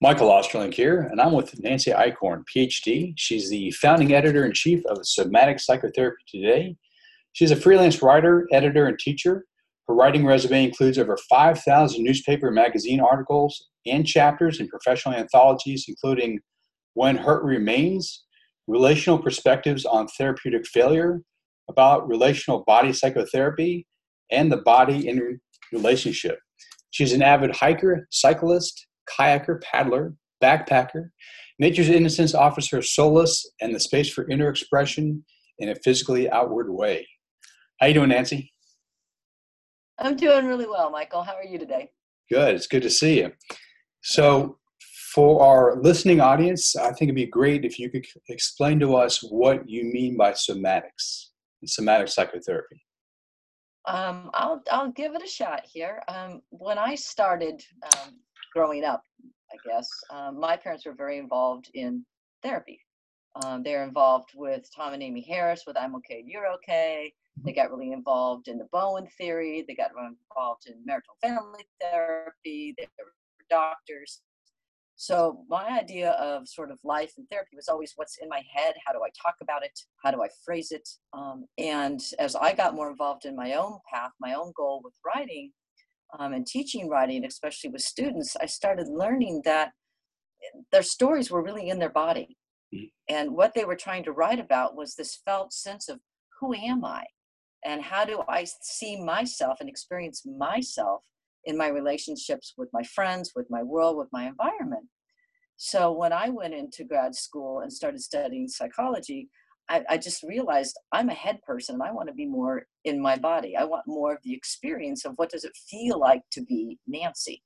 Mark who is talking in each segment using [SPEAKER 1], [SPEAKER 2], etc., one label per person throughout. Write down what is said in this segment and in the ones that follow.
[SPEAKER 1] Michael Ostrolenk here, and I'm with Nancy Eichhorn, PhD. She's the founding editor in chief of Somatic Psychotherapy Today. She's a freelance writer, editor, and teacher. Her writing resume includes over 5,000 newspaper and magazine articles and chapters in professional anthologies, including When Hurt Remains, Relational Perspectives on Therapeutic Failure, about relational body psychotherapy, and the body in relationship. She's an avid hiker, cyclist, kayaker, paddler, backpacker. Nature's innocence offers her solace and the space for inner expression in a physically outward way. How you doing, Nancy?
[SPEAKER 2] I'm doing really well, Michael. How are you today?
[SPEAKER 1] Good. It's good to see you. So, for our listening audience, I think it'd be great if you could explain to us what you mean by somatics and somatic psychotherapy.
[SPEAKER 2] Um, I'll I'll give it a shot here. Um, when I started um, growing up, I guess, um, my parents were very involved in therapy. Um, they're involved with Tom and Amy Harris with I'm Okay, You're Okay. They got really involved in the Bowen theory. They got involved in marital family therapy. They were doctors. So my idea of sort of life and therapy was always what's in my head. How do I talk about it? How do I phrase it? Um, and as I got more involved in my own path, my own goal with writing, um, and teaching writing, especially with students, I started learning that their stories were really in their body. Mm-hmm. And what they were trying to write about was this felt sense of who am I? And how do I see myself and experience myself in my relationships with my friends, with my world, with my environment? So when I went into grad school and started studying psychology, I, I, just realized I'm a head person and I want to be more in my body. I want more of the experience of what does it feel like to be Nancy?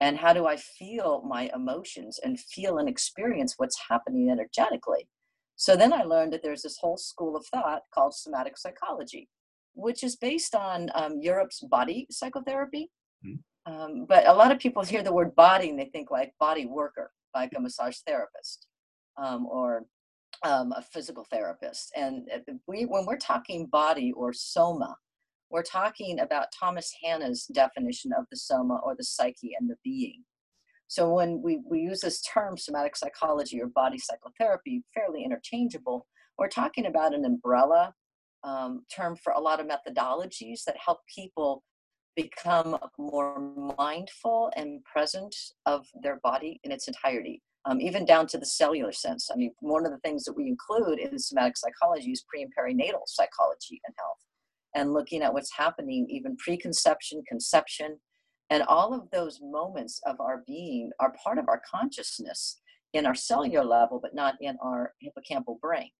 [SPEAKER 2] And how do I feel my emotions and feel and experience what's happening energetically? So then I learned that there's this whole school of thought called somatic psychology, which is based on um, Europe's body psychotherapy. Mm-hmm. Um, but a lot of people hear the word body and they think like body worker, like a massage therapist um, or um, a physical therapist. And uh, we, when we're talking body or soma, we're talking about Thomas Hanna's definition of the soma or the psyche and the being. So when we, we use this term somatic psychology or body psychotherapy, fairly interchangeable, we're talking about an umbrella um, term for a lot of methodologies that help people become more mindful and present of their body in its entirety um, even down to the cellular sense. I mean, one of the things that we include in somatic psychology is pre and perinatal psychology and health, and looking at what's happening even preconception, conception, and all of those moments of our being are part of our consciousness in our cellular level, but not in our hippocampal brain.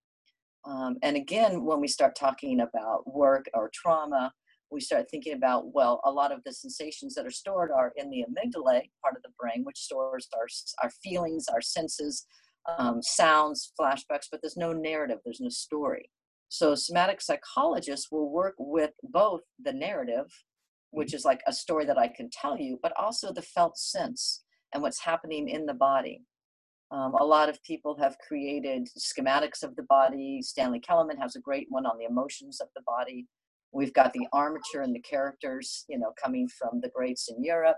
[SPEAKER 2] Um, and again, when we start talking about work or trauma, we start thinking about, well, a lot of the sensations that are stored are in the amygdala part of the brain, which stores our, our feelings, our senses, um, sounds, flashbacks, but there's no narrative, there's no story. So somatic psychologists will work with both the narrative, which is like a story that I can tell you, but also the felt sense and what's happening in the body. Um, a lot of people have created schematics of the body. Stanley Keleman has a great one on the emotions of the body. We've got the armature and the characters, you know, coming from the greats in Europe.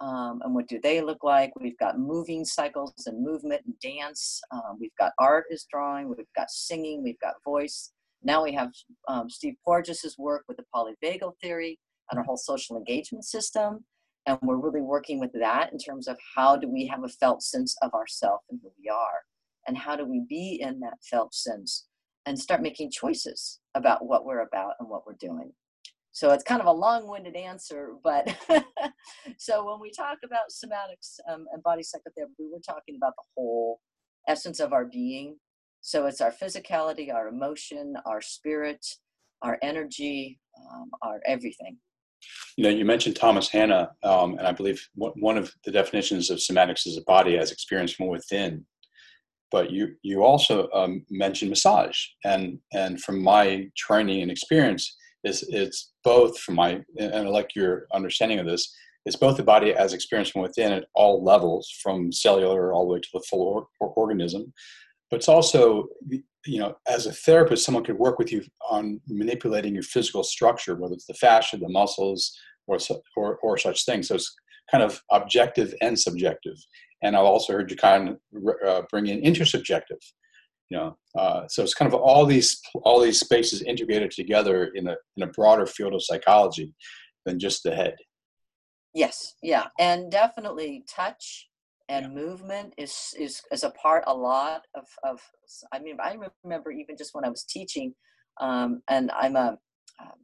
[SPEAKER 2] Um, and what do they look like? We've got moving cycles and movement and dance. Um, we've got art is drawing. We've got singing. We've got voice. Now we have um, Steve Porges's work with the polyvagal theory and our whole social engagement system. And we're really working with that in terms of how do we have a felt sense of ourself and who we are, and how do we be in that felt sense and start making choices about what we're about and what we're doing. So it's kind of a long-winded answer, but so when we talk about somatics um, and body psychotherapy, we're talking about the whole essence of our being. So it's our physicality, our emotion, our spirit, our energy, um, our everything.
[SPEAKER 1] You know, you mentioned Thomas Hanna, um, and I believe one of the definitions of somatics is a body as experienced from within but you you also um, mentioned massage. And and from my training and experience is it's both from my and I like your understanding of this it's both the body as experienced from within at all levels from cellular all the way to the full or, or organism. But it's also you know as a therapist someone could work with you on manipulating your physical structure whether it's the fascia the muscles or or, or such things. So it's kind of objective and subjective and I've also heard you kind of uh, bring in intersubjective. You know, uh, so it's kind of all these all these spaces integrated together in a in a broader field of psychology than just the head.
[SPEAKER 2] Yes, yeah, and definitely touch and yeah. movement is is is a part a lot of of. I mean, I remember even just when I was teaching, um, and I'm a um,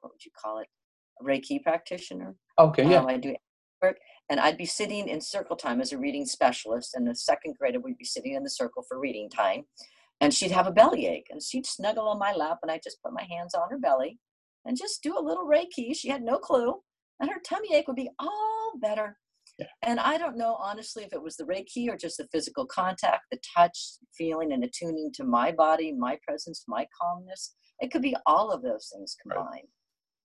[SPEAKER 2] what would you call it, a Reiki practitioner.
[SPEAKER 1] Okay, yeah. Um,
[SPEAKER 2] I do work, and I'd be sitting in circle time as a reading specialist, and the second grader would be sitting in the circle for reading time, and she'd have a bellyache, and she'd snuggle on my lap, and I just put my hands on her belly, and just do a little Reiki. She had no clue, and her tummy ache would be all better. Yeah. And I don't know honestly if it was the Reiki or just the physical contact, the touch, feeling, and attuning to my body, my presence, my calmness. It could be all of those things combined.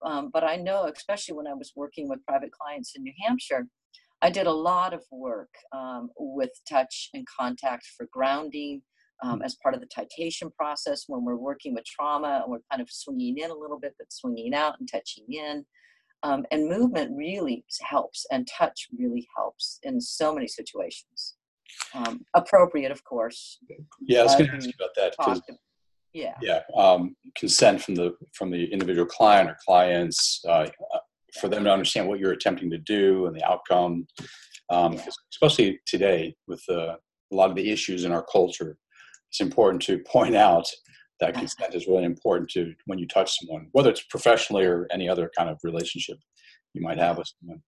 [SPEAKER 2] Right. Um, but I know, especially when I was working with private clients in New Hampshire, I did a lot of work um, with touch and contact for grounding um, mm. as part of the titration process when we're working with trauma and we're kind of swinging in a little bit, but swinging out and touching in. Um, and movement really helps, and touch really helps in so many situations. Um, appropriate, of course.
[SPEAKER 1] Yeah, I was going to ask you about that
[SPEAKER 2] yeah
[SPEAKER 1] yeah um, consent from the from the individual client or clients uh, for them to understand what you're attempting to do and the outcome um, yeah. especially today with uh, a lot of the issues in our culture it's important to point out that consent is really important to when you touch someone whether it's professionally or any other kind of relationship you might have with someone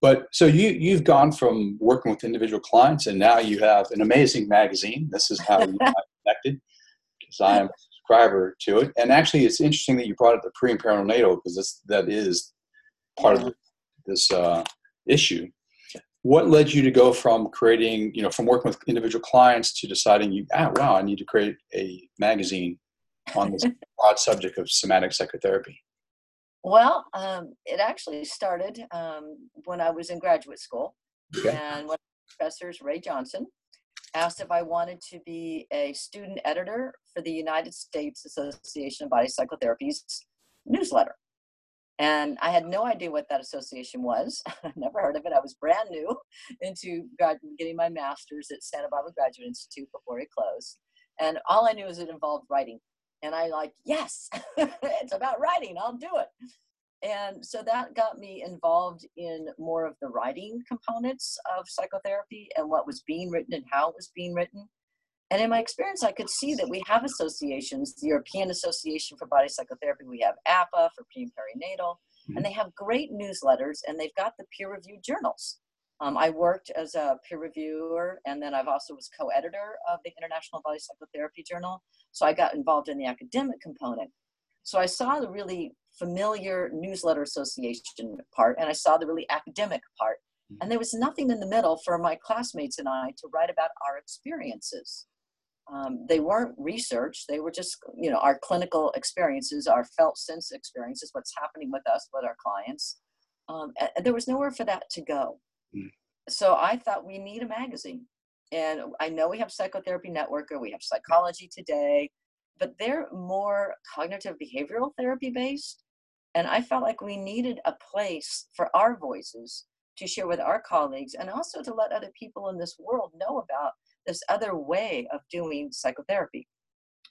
[SPEAKER 1] but so you you've gone from working with individual clients and now you have an amazing magazine this is how you got connected because I am a subscriber to it. And actually, it's interesting that you brought up the pre and perinatal because that is part of this uh, issue. What led you to go from creating, you know, from working with individual clients to deciding you, ah, wow, I need to create a magazine on this broad subject of somatic psychotherapy?
[SPEAKER 2] Well, um, it actually started um, when I was in graduate school, okay. and one of the professors, Rae Johnson, asked if I wanted to be a student editor for the United States Association of Body Psychotherapies newsletter. And I had no idea what that association was. I never heard of it. I was brand new into getting my master's at Santa Barbara Graduate Institute before it closed. And all I knew is it involved writing. And I like, yes, it's about writing. I'll do it and so that got me involved in more of the writing components of psychotherapy and what was being written and how it was being written and in my experience i could see that we have associations the european association for body psychotherapy we have APA for pre and perinatal mm-hmm. and they have great newsletters and they've got the peer reviewed journals um, i worked as a peer reviewer and then i've also was co-editor of the international body psychotherapy journal so i got involved in the academic component so I saw the really familiar newsletter association part and I saw the really academic part. Mm-hmm. And there was nothing in the middle for my classmates and I to write about our experiences. Um, they weren't research, they were just, you know, our clinical experiences, our felt sense experiences, what's happening with us, with our clients. Um, and there was nowhere for that to go. Mm. So I thought we need a magazine. And I know we have Psychotherapy Network or we have Psychology Today, but they're more cognitive behavioral therapy based. And I felt like we needed a place for our voices to share with our colleagues and also to let other people in this world know about this other way of doing psychotherapy,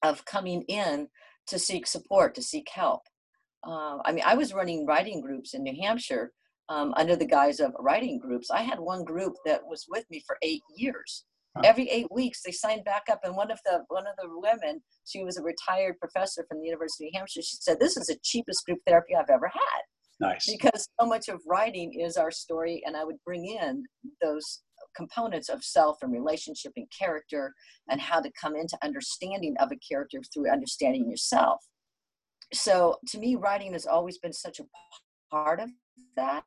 [SPEAKER 2] of coming in to seek support, to seek help. Uh, I mean, I was running writing groups in New Hampshire um, under the guise of writing groups. I had one group that was with me for eight years every eight weeks they signed back up and one of the one of the women she was a retired professor from the university of new hampshire she said this is the cheapest group therapy i've ever had
[SPEAKER 1] nice
[SPEAKER 2] because so much of writing is our story and i would bring in those components of self and relationship and character and how to come into understanding of a character through understanding yourself so to me writing has always been such a part of that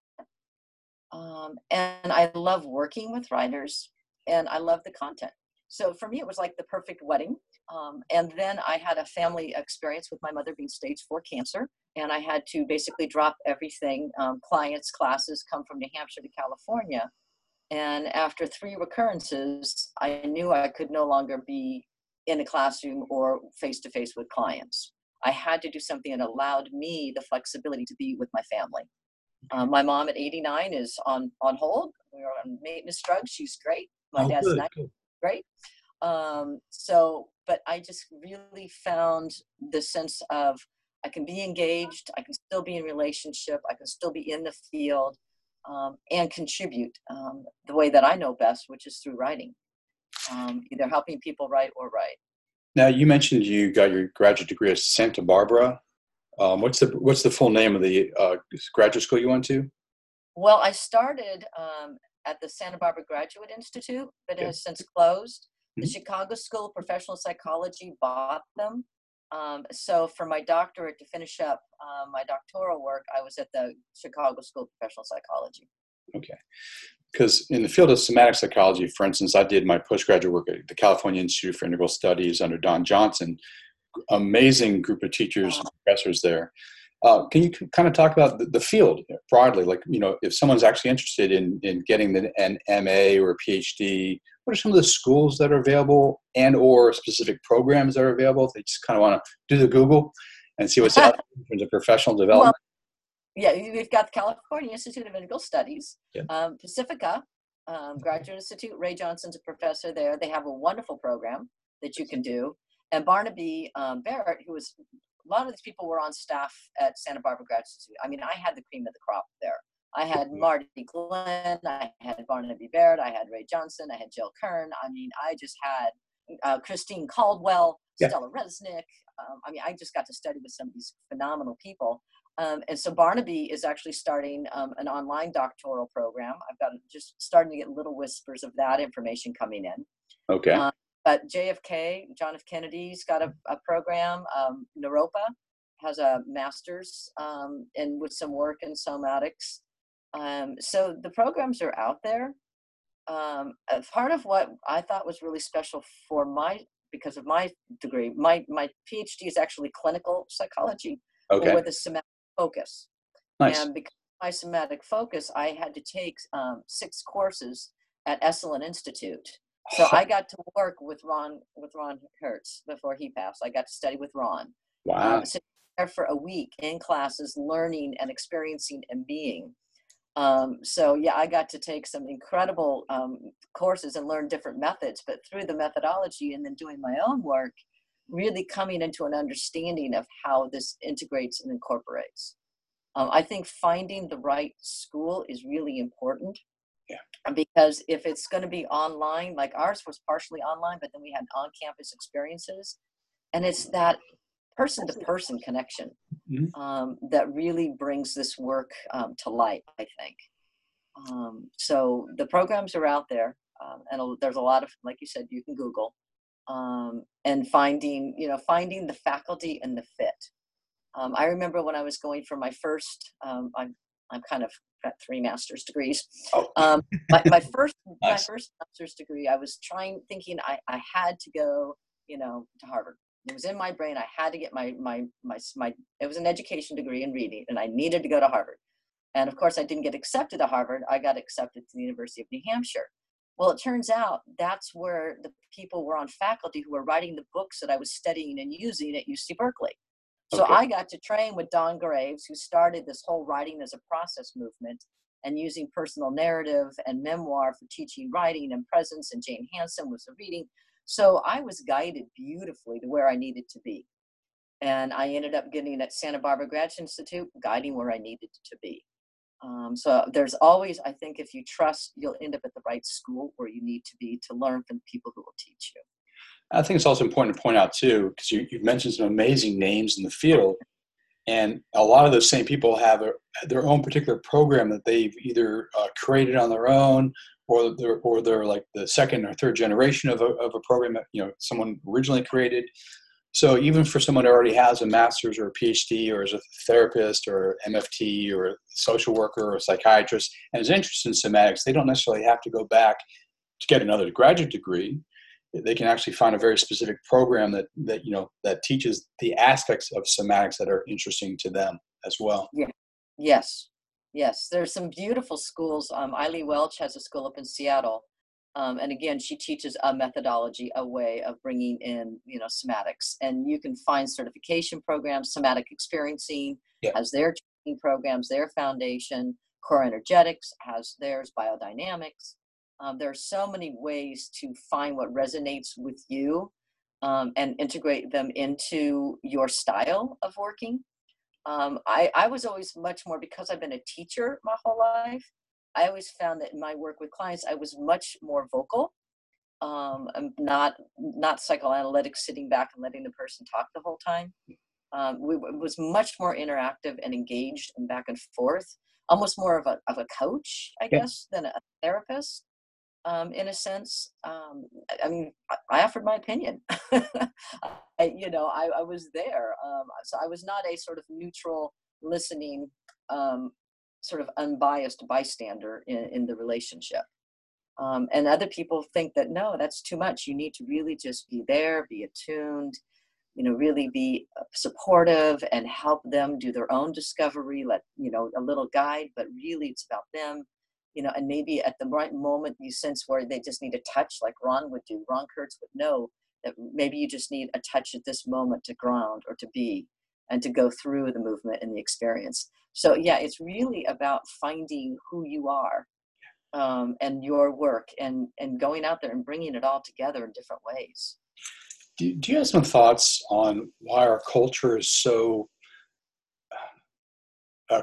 [SPEAKER 2] um, and i love working with writers and I love the content. So for me, it was like the perfect wedding. Um, and then I had a family experience with my mother being stage four cancer, and I had to basically drop everything um, clients, classes, come from New Hampshire to California. And after three recurrences, I knew I could no longer be in a classroom or face to face with clients. I had to do something that allowed me the flexibility to be with my family. Um, my mom at 89 is on on hold. We're on maintenance drugs. She's great. My
[SPEAKER 1] Oh,
[SPEAKER 2] dad's
[SPEAKER 1] good,
[SPEAKER 2] 90
[SPEAKER 1] good.
[SPEAKER 2] great. Um, so, but I just really found the sense of I can be engaged, I can still be in relationship, I can still be in the field, um, and contribute um, the way that I know best, which is through writing, um, either helping people write or write.
[SPEAKER 1] Now you mentioned you got your graduate degree at Santa Barbara. Um, what's the what's the full name of the uh, graduate school you went to?
[SPEAKER 2] Well, I started um, at the Santa Barbara Graduate Institute, but it has since closed. The
[SPEAKER 1] Mhm.
[SPEAKER 2] Chicago School of Professional Psychology bought them. Um, so for my doctorate to finish up um, my doctoral work, I was at the Chicago School of Professional Psychology. Okay.
[SPEAKER 1] Because in the field of somatic psychology, for instance, I did my postgraduate work at the California Institute for Integral Studies under Don Johnson. Amazing group of teachers and professors there. Uh, can you kind of talk about the, the field broadly? Like, you know, if someone's actually interested in, in getting the, an MA or a PhD, what are some of the schools that are available and or specific programs that are available? If they just kind of want to do the Google and see what's out there in terms of professional development.
[SPEAKER 2] Yeah, we've got the California Institute of Integral Studies,
[SPEAKER 1] Yeah.
[SPEAKER 2] um, Pacifica um, Graduate Institute. Rae Johnson's a professor there. They have a wonderful program that you can do. And Barnaby um, Barratt, who was a lot of these people were on staff at Santa Barbara Graduate Institute. I mean, I had the cream of the crop there. I had
[SPEAKER 1] Mhm.
[SPEAKER 2] Marti Glenn, I had Barnaby Barratt, I had Rae Johnson, I had Jill Kern. I mean, I just had uh, Christine Caldwell,
[SPEAKER 1] Yeah.
[SPEAKER 2] Stella Resnick. Um, I mean, I just got to study with some of these phenomenal people. Um, and so Barnaby is actually starting um, an online doctoral program. I've got just starting to get little whispers of that information coming in.
[SPEAKER 1] Okay.
[SPEAKER 2] Uh, But JFK, John F. Kennedy's got a, a program. Um, Naropa has a master's um, and with some work in somatics. Um, so the programs are out there. Um, part of what I thought was really special for my because of my degree, my my PhD is actually clinical psychology
[SPEAKER 1] Okay.
[SPEAKER 2] with a somatic focus.
[SPEAKER 1] Nice.
[SPEAKER 2] And because of my somatic focus, I had to take um, six courses at Esalen Institute. So I got to work with Ron with Ron Kurtz before he passed. I got to study with Ron.
[SPEAKER 1] Wow.
[SPEAKER 2] Um, sitting there for a week in classes, learning and experiencing and being. Um, so yeah, I got to take some incredible um, courses and learn different methods. But through the methodology and then doing my own work, really coming into an understanding of how this integrates and incorporates. Um, I think finding the right school is really important.
[SPEAKER 1] Yeah.
[SPEAKER 2] Because if it's going to be online, like ours was partially online, but then we had on-campus experiences, and it's that person-to-person connection
[SPEAKER 1] Mhm.
[SPEAKER 2] um, that really brings this work um, to light. I think. Um, so the programs are out there, um, and there's a lot of, like you said, you can Google, um, and finding, you know, finding the faculty and the fit. Um, I remember when I was going for my first, um, I'm, kind of got three master's degrees.
[SPEAKER 1] Oh.
[SPEAKER 2] Um, my, my first, my first master's degree, I was trying, thinking I, I had to go, you know, to Harvard. It was in my brain. I had to get my, my, my, my, it was an education degree in reading and I needed to go to Harvard. And of course I didn't get accepted to Harvard. I got accepted to the University of New Hampshire. Well, it turns out that's where the people were on faculty who were writing the books that I was studying and using at UC Berkeley. So
[SPEAKER 1] Okay.
[SPEAKER 2] I got to train with Don Graves, who started this whole writing as a process movement and using personal narrative and memoir for teaching writing and presence. And Jane Hansen was the reading. So I was guided beautifully to where I needed to be. And I ended up getting at Santa Barbara Graduate Institute, guiding where I needed to be. Um, so there's always, I think, if you trust, you'll end up at the right school where you need to be to learn from the people who will teach you.
[SPEAKER 1] I think it's also important to point out too, because you, you've mentioned some amazing names in the field, and a lot of those same people have a, their own particular program that they've either uh, created on their own, or they're or they're like the second or third generation of a, of a program that you know someone originally created. So even for someone who already has a master's or a PhD, or is a therapist or MFT or a social worker or a psychiatrist, and is interested in somatics, they don't necessarily have to go back to get another graduate degree they can actually find a very specific program that that you know that teaches the aspects of somatics that are interesting to them as well. Yeah.
[SPEAKER 2] Yes, yes. There's some beautiful schools. Um, Eileen Welch has a school up in Seattle, um, and again, she teaches a methodology, a way of bringing in, you know, somatics. And you can find certification programs. Somatic Experiencing
[SPEAKER 1] Yeah.
[SPEAKER 2] has their training programs, their foundation. Core Energetics has theirs, Biodynamics. Um, there are so many ways to find what resonates with you um, and integrate them into your style of working. Um, I, I was always much more because I've been a teacher my whole life. I always found that in my work with clients, I was much more vocal. Um, I'm not not psychoanalytic, sitting back and letting the person talk the whole time. Um, we it was much more interactive and engaged and back and forth, almost more of a of a coach, I guess, than a therapist um, in a sense. Um, I mean, I, offered my opinion. I, you know, I, I was there. Um, so I was not a sort of neutral, listening, um, sort of unbiased bystander in, in the relationship. Um, and other people think that no, that's too much. You need to really just be there, be attuned, you know, really be uh, supportive and help them do their own discovery. Let you know a little guide, but really it's about them you know, and maybe at the right moment you sense where they just need a touch, like Ron would do. Ron Kurtz would know that maybe you just need a touch at this moment to ground or to be and to go through the movement and the experience. So yeah, it's really about finding who you are um, and your work and and going out there and bringing it all together in different ways.
[SPEAKER 1] Do, do you have some thoughts on why our culture is so uh,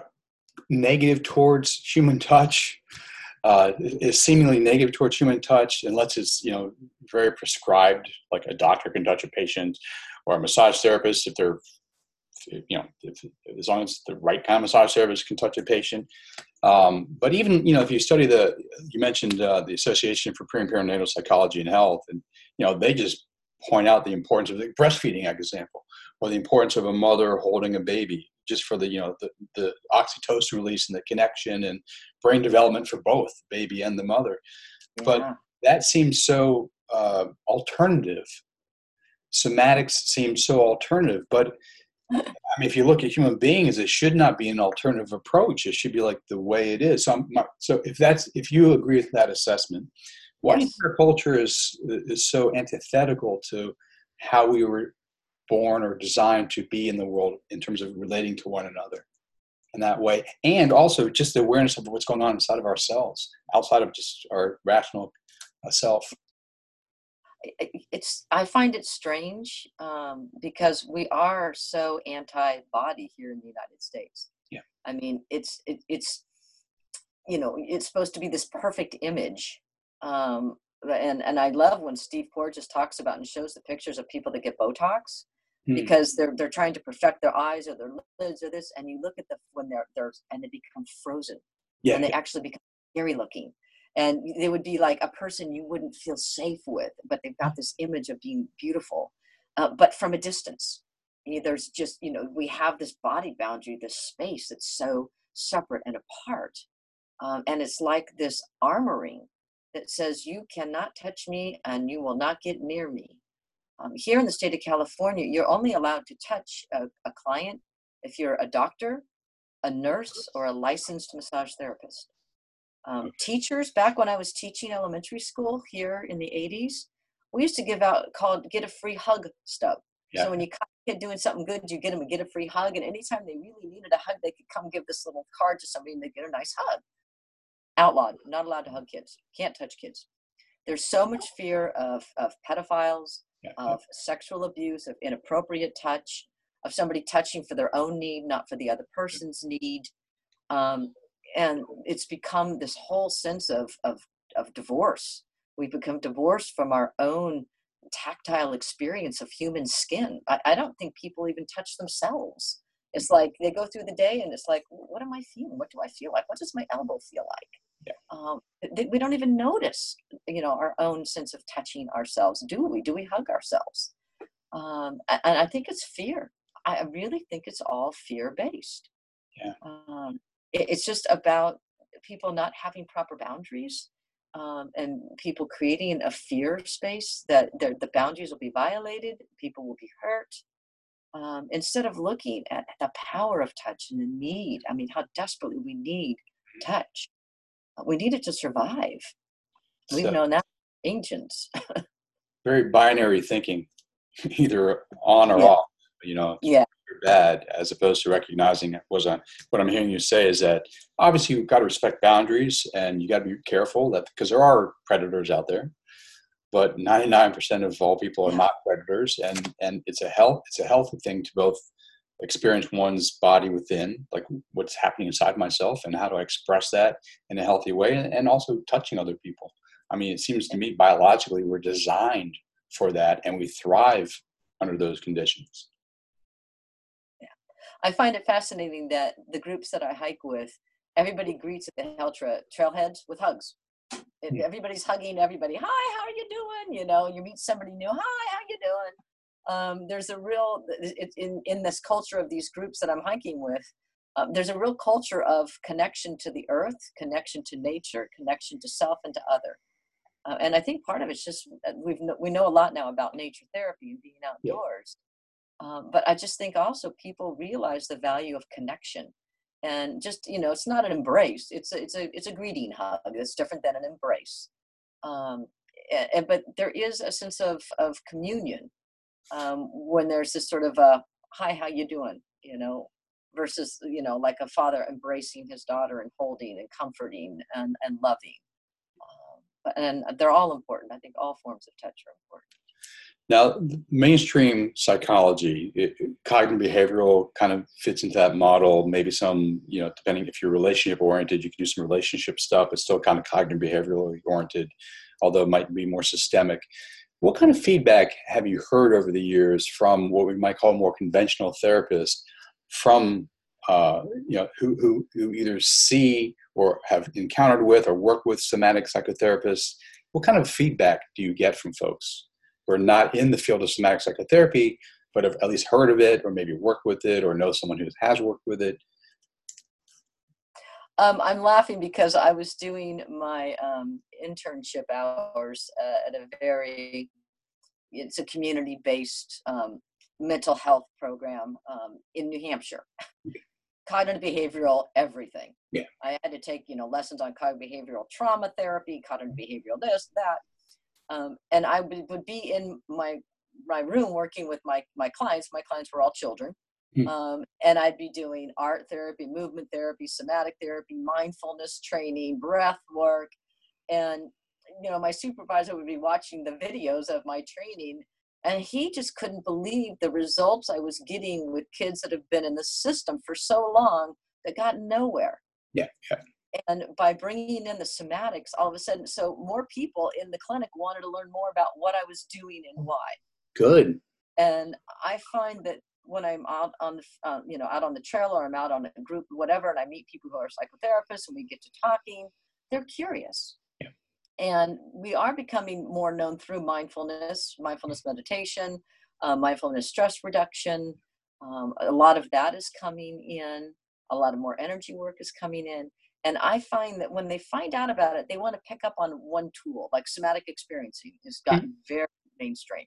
[SPEAKER 1] negative towards human touch, uh, is seemingly negative towards human touch, unless it's you know very prescribed, like a doctor can touch a patient, or a massage therapist if they're you know if, as long as the right kind of massage therapist can touch a patient. Um, but even you know if you study the you mentioned uh, the Association for Pre and Perinatal Psychology and Health, and you know they just point out the importance of the breastfeeding example, or the importance of a mother holding a baby just for the you know the, the oxytocin release and the connection and brain development for both baby and the mother yeah. but that seems so uh, alternative somatics seems so alternative but i mean if you look at human beings it should not be an alternative approach it should be like the way it is so I'm, so if that's if you agree with that assessment why yes. do you think our culture is is so antithetical to how we were born or designed to be in the world in terms of relating to one another in that way. And also just the awareness of what's going on inside of ourselves outside of just our rational uh, self.
[SPEAKER 2] It's i find it strange um, because we are so anti-body here in the united states.
[SPEAKER 1] Yeah.
[SPEAKER 2] I mean it's it, it's you know it's supposed to be this perfect image um, and and I love when Steve Porges talks about and shows the pictures of people that get Botox hmm. because they're they're trying to perfect their eyes or their lids or this, and you look at the when they're they're and they become frozen, yeah, and they actually become scary looking, and they would be like a person you wouldn't feel safe with, but they've got this image of being beautiful, uh, but from a distance. There's just you know we have this body boundary, this space that's so separate and apart, um, and it's like this armoring that says you cannot touch me and you will not get near me um, here in the state of California, you're only allowed to touch a, a client if you're a doctor, a nurse, or a licensed massage therapist. Um, teachers, back when I was teaching elementary school here in the 80s, we used to give out called get a free hug stuff. Yeah. So when you caught a kid doing something good, you get them a get a free hug. And anytime they really needed a hug, they could come give this little card to somebody and they get a nice hug. Outlawed, not allowed to hug kids, can't touch kids. There's so much fear of, of pedophiles, of sexual abuse, of inappropriate touch, of somebody touching for their own need, not for the other person's need. Um, and it's become this whole sense of, of, of divorce. We've become divorced from our own tactile experience of human skin. I, I don't think people even touch themselves. It's like they go through the day and it's like, what am I feeling? What do I feel like? What does my elbow feel like? Yeah. Um, we don't even notice, you know, our own sense of touching ourselves. Do we? Do we hug ourselves? Um, and I think it's fear. I really think it's all fear based.
[SPEAKER 1] Yeah. Um,
[SPEAKER 2] it, it's just about people not having proper boundaries um, and people creating a fear space that the boundaries will be violated, people will be hurt. Um, instead of looking at the power of touch and the need, I mean, how desperately we need mm-hmm. touch we needed to survive. We've so, known that ancients.
[SPEAKER 1] very binary thinking, either on or yeah. off. You know,
[SPEAKER 2] yeah,
[SPEAKER 1] bad, as opposed to recognizing it was a, what I'm hearing you say is that obviously you've got to respect boundaries and you got to be careful that because there are predators out there, but 99% of all people are not predators, and and it's a health it's a healthy thing to both experience one's body within, like what's happening inside myself, and how to express that in a healthy way, and also touching other people. I mean, it seems to me biologically we're designed for that, and we thrive under those conditions.
[SPEAKER 2] Yeah, I find it fascinating that the groups that I hike with, everybody greets at the hell tra- trailheads with hugs. Hmm. Everybody's hugging everybody. Hi, how are you doing? You know, you meet somebody new. Hi, how you doing? Um, there's a real in in this culture of these groups that I'm hiking with. Um, there's a real culture of connection to the earth, connection to nature, connection to self and to other. Uh, and I think part of it's just uh, we've we know a lot now about nature therapy and being outdoors. Yeah. Um, but I just think also people realize the value of connection, and just you know, it's not an embrace. It's a it's a it's a greeting hug. It's different than an embrace. Um, and, but there is a sense of of communion um, when there's this sort of a hi, how you doing? You know, versus you know like a father embracing his daughter and holding and comforting and and loving and they're all important. I think all forms of touch are important.
[SPEAKER 1] Now, mainstream psychology, it, cognitive behavioral kind of fits into that model. Maybe some, you know, depending if you're relationship oriented, you can do some relationship stuff. It's still kind of cognitive behavioral oriented, although it might be more systemic. What kind of feedback have you heard over the years from what we might call more conventional therapists from uh, you know, who, who, who either see or have encountered with or work with somatic psychotherapists, what kind of feedback do you get from folks who are not in the field of somatic psychotherapy, but have at least heard of it or maybe worked with it or know someone who has worked with it?
[SPEAKER 2] Um, I'm laughing because I was doing my um, internship hours uh, at a very, it's a community based um, mental health program um, in New Hampshire cognitive behavioral everything.
[SPEAKER 1] Yeah.
[SPEAKER 2] I had to take, you know, lessons on cognitive behavioral trauma therapy, cognitive behavioral this, that. Um, and I would be in my my room working with my my clients. My clients were all children. Hmm. Um, and I'd be doing art therapy, movement therapy, somatic therapy, mindfulness training, breath work. And, you know, my supervisor would be watching the videos of my training and he just couldn't believe the results I was getting with kids that have been in the system for so long that got nowhere.
[SPEAKER 1] Yeah, yeah.
[SPEAKER 2] And by bringing in the somatics, all of a sudden, so more people in the clinic wanted to learn more about what I was doing and why.
[SPEAKER 1] Good.
[SPEAKER 2] And I find that when I'm out on the, uh, you know, out on the trail or I'm out on a group, whatever, and I meet people who are psychotherapists and we get to talking, they're curious and we are becoming more known through mindfulness, mindfulness meditation, uh, mindfulness stress reduction. Um, a lot of that is coming in. A lot of more energy work is coming in. And I find that when they find out about it, they want to pick up on one tool, like somatic experiencing has mm-hmm. gotten mm-hmm. very mainstream.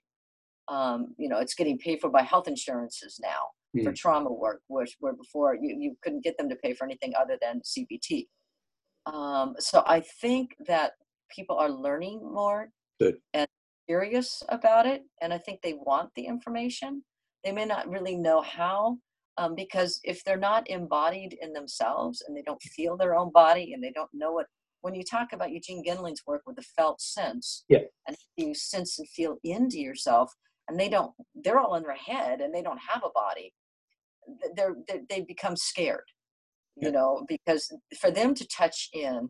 [SPEAKER 2] Um, you know, it's getting paid for by health insurances now mm-hmm. for trauma work, where, where before you, you couldn't get them to pay for anything other than CBT. Um, so I think that people are learning more
[SPEAKER 1] Good.
[SPEAKER 2] and curious about it and i think they want the information they may not really know how um, because if they're not embodied in themselves and they don't feel their own body and they don't know what when you talk about eugene gendlin's work with the felt sense
[SPEAKER 1] yeah.
[SPEAKER 2] and you sense and feel into yourself and they don't they're all in their head and they don't have a body they're, they're they become scared you know because for them to touch in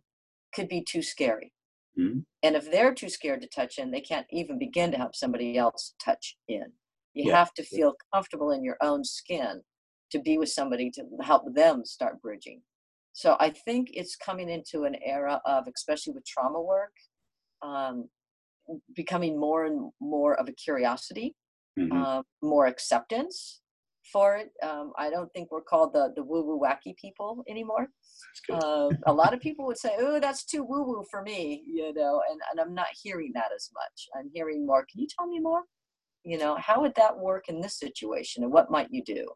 [SPEAKER 2] could be too scary Mm-hmm. And if they're too scared to touch in, they can't even begin to help somebody else touch in. You yeah. have to feel comfortable in your own skin to be with somebody to help them start bridging. So I think it's coming into an era of, especially with trauma work, um, becoming more and more of a curiosity, mm-hmm. uh, more acceptance for it. Um, I don't think we're called the the woo woo wacky people anymore. Uh, a lot of people would say, "Oh, that's too woo woo for me," you know, and and I'm not hearing that as much. I'm hearing more. Can you tell me more? You know, how would that work in this situation, and what might you do?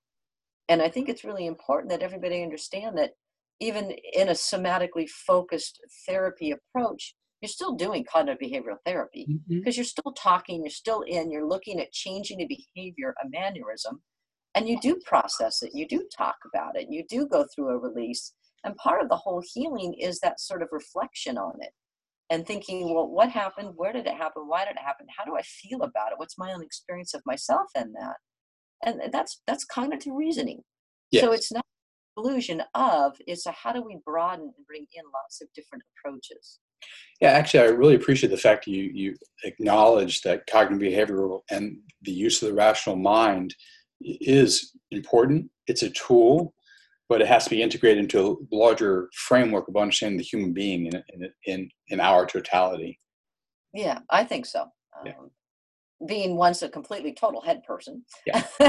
[SPEAKER 2] And I think it's really important that everybody understand that even in a somatically focused therapy approach, you're still doing cognitive behavioral therapy because mm-hmm. you're still talking, you're still in, you're looking at changing a behavior, a mannerism, and you do process it you do talk about it you do go through a release and part of the whole healing is that sort of reflection on it and thinking well what happened? Where did it happen? Why did it happen? How do i feel about it? What's my own experience of myself in that? And that's that's cognitive reasoning. Yes. so it's not illusion of it's a how do we broaden and bring in lots of different approaches
[SPEAKER 1] yeah, actually, I really appreciate the fact you you acknowledge that cognitive behavioral and the use of the rational mind is important. It's a tool, but it has to be integrated into a larger framework of understanding the human being in in in, in our totality.
[SPEAKER 2] Yeah, I think so. Yeah. Um, being once a completely total head person,
[SPEAKER 1] yeah.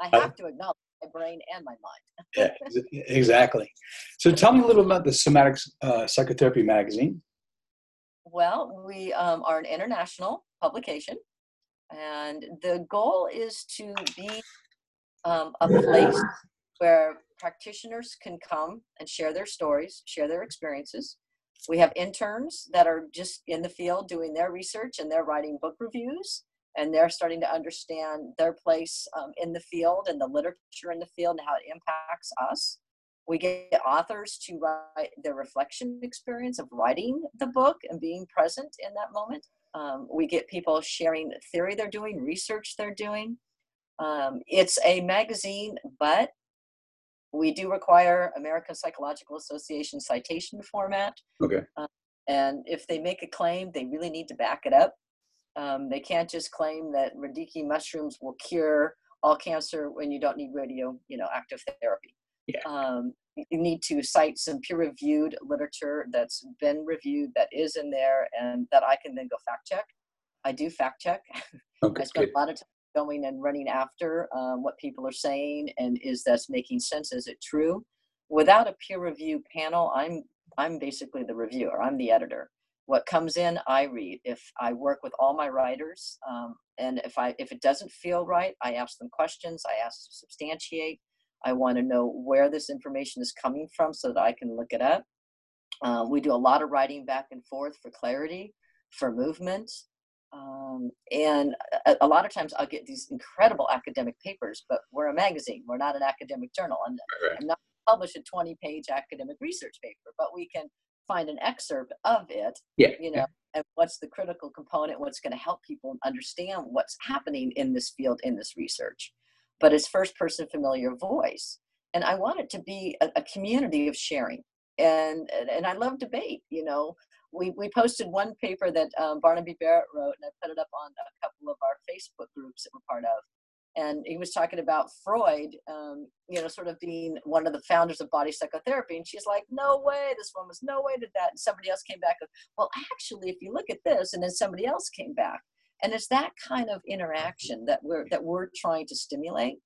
[SPEAKER 2] I have to acknowledge my brain and my mind.
[SPEAKER 1] yeah, exactly. So tell me a little about the Somatic uh, Psychotherapy magazine.
[SPEAKER 2] Well, we um, are an international publication, and the goal is to be um, a place where practitioners can come and share their stories, share their experiences. We have interns that are just in the field doing their research and they're writing book reviews and they're starting to understand their place um, in the field and the literature in the field and how it impacts us. We get authors to write their reflection experience of writing the book and being present in that moment. Um, we get people sharing the theory they're doing, research they're doing. Um, it's a magazine, but we do require American Psychological Association citation format.
[SPEAKER 1] Okay.
[SPEAKER 2] Uh, and if they make a claim, they really need to back it up. Um, they can't just claim that radicchi mushrooms will cure all cancer when you don't need radio, you know, active therapy.
[SPEAKER 1] Yeah.
[SPEAKER 2] Um, you need to cite some peer-reviewed literature that's been reviewed that is in there, and that I can then go fact check. I do fact check.
[SPEAKER 1] Okay,
[SPEAKER 2] I spend
[SPEAKER 1] good.
[SPEAKER 2] a lot of time going and running after um, what people are saying, and is that's making sense? Is it true? Without a peer review panel, I'm I'm basically the reviewer. I'm the editor what comes in i read. If i work with all my writers um, and if i if it doesn't feel right i ask them questions i ask to substantiate. I want to know where this information is coming from so that i can look it up. Uh, we do a lot of writing back and forth for clarity for movement um, and a, a, lot of times i'll get these incredible academic papers but we're a magazine we're not an academic journal i'm,
[SPEAKER 1] right.
[SPEAKER 2] I'm not publish a 20 page academic research paper but we can find an excerpt of it
[SPEAKER 1] yeah
[SPEAKER 2] you know
[SPEAKER 1] yeah.
[SPEAKER 2] and what's the critical component what's going to help people understand what's happening in this field in this research. But it's first person familiar voice and i want it to be a, a community of sharing. And and i love debate you know. We, we posted one paper that um, barnaby barratt wrote and i put it up on a couple of our facebook groups that we're part of and he was talking about Freud, um, you know, sort of being one of the founders of body psychotherapy. And she's like, "No way, this one was no way did that." And somebody else came back, "Well, actually, if you look at this," and then somebody else came back, and it's that kind of interaction that we're that we're trying to stimulate,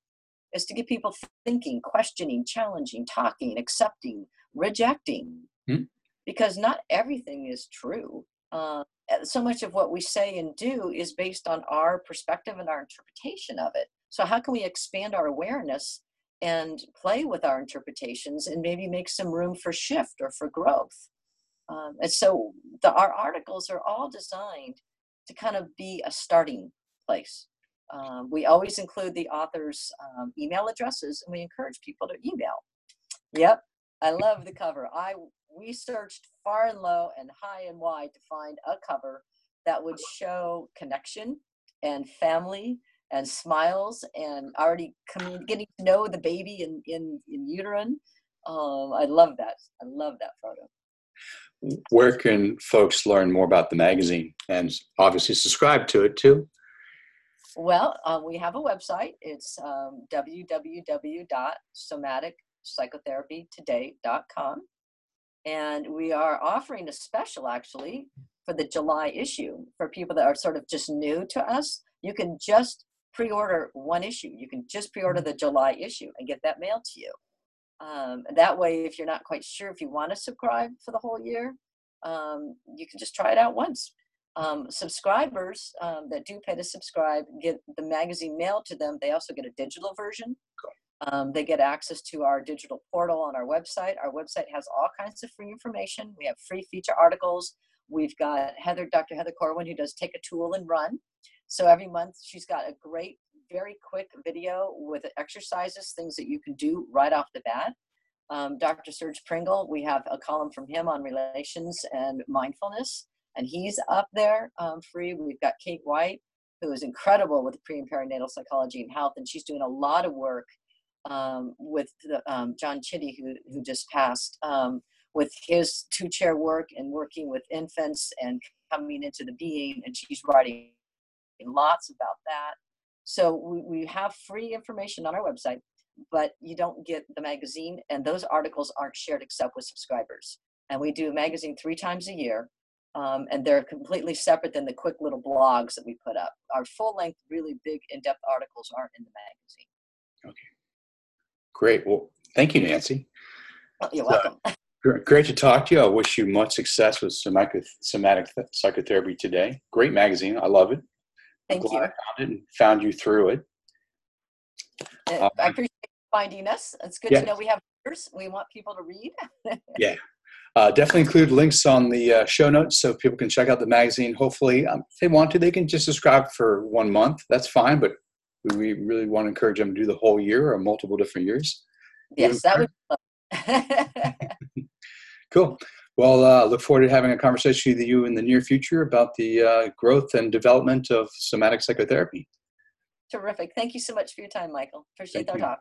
[SPEAKER 2] is to get people thinking, questioning, challenging, talking, accepting, rejecting,
[SPEAKER 1] mm-hmm.
[SPEAKER 2] because not everything is true. Uh, so much of what we say and do is based on our perspective and our interpretation of it. So, how can we expand our awareness and play with our interpretations and maybe make some room for shift or for growth? Um, and so, the, our articles are all designed to kind of be a starting place. Um, we always include the author's um, email addresses and we encourage people to email. Yep, I love the cover. I we searched far and low and high and wide to find a cover that would show connection and family and smiles and already coming, getting to know the baby in in, in uterine. Um, I love that. I love that photo.
[SPEAKER 1] Where can folks learn more about the magazine and obviously subscribe to it too?
[SPEAKER 2] Well, uh, we have a website. It's um, www.somaticpsychotherapytoday.com. And we are offering a special actually for the July issue for people that are sort of just new to us. You can just pre-order one issue. You can just pre-order the July issue and get that mailed to you. Um, that way, if you're not quite sure if you want to subscribe for the whole year, um, you can just try it out once. Um, subscribers um, that do pay to subscribe get the magazine mailed to them. They also get a digital version. Um, they get access to our digital portal on our website. Our website has all kinds of free information. We have free feature articles. We've got Heather, Dr. Heather Corwin, who does Take a Tool and Run. So every month she's got a great very quick video with exercises, things that you can do right off the bat. Um, Dr. Serge Prengel, we have a column from him on relations and mindfulness, and he's up there um, free. We've got Kate White, who is incredible with pre and perinatal psychology and health, and she's doing a lot of work um, with the, um, John Chitty, who, who just passed, um, with his two chair work and working with infants and coming into the being, and she's writing lots about that. So we, we have free information on our website, but you don't get the magazine, and those articles aren't shared except with subscribers. And we do a magazine three times a year, um, and they're completely separate than the quick little blogs that we put up. Our full length, really big, in depth articles aren't in the magazine.
[SPEAKER 1] Okay. Great. Well, thank you, Nancy.
[SPEAKER 2] Oh, you're welcome.
[SPEAKER 1] Great to talk to you. I wish you much success with somatic, somatic psychotherapy today. Great magazine. I love it.
[SPEAKER 2] Thank
[SPEAKER 1] I'm
[SPEAKER 2] you.
[SPEAKER 1] I found it and found you through it.
[SPEAKER 2] Uh,
[SPEAKER 1] Um,
[SPEAKER 2] I appreciate finding us. It's good
[SPEAKER 1] yeah.
[SPEAKER 2] to know we have readers. We want people to read.
[SPEAKER 1] Yeah. Uh, definitely include links on the uh, show notes so people can check out the magazine. Hopefully, um, if they want to, they can just subscribe for one month. That's fine, but we really want to encourage them to do the whole year or multiple different years.
[SPEAKER 2] yes, that would.
[SPEAKER 1] Cool. Well, uh, look forward to having a conversation with you in the near future about the uh, growth and development of somatic psychotherapy.
[SPEAKER 2] Terrific. Thank you so much for your time, Michael. Appreciate
[SPEAKER 1] Thank
[SPEAKER 2] our
[SPEAKER 1] you.
[SPEAKER 2] talk.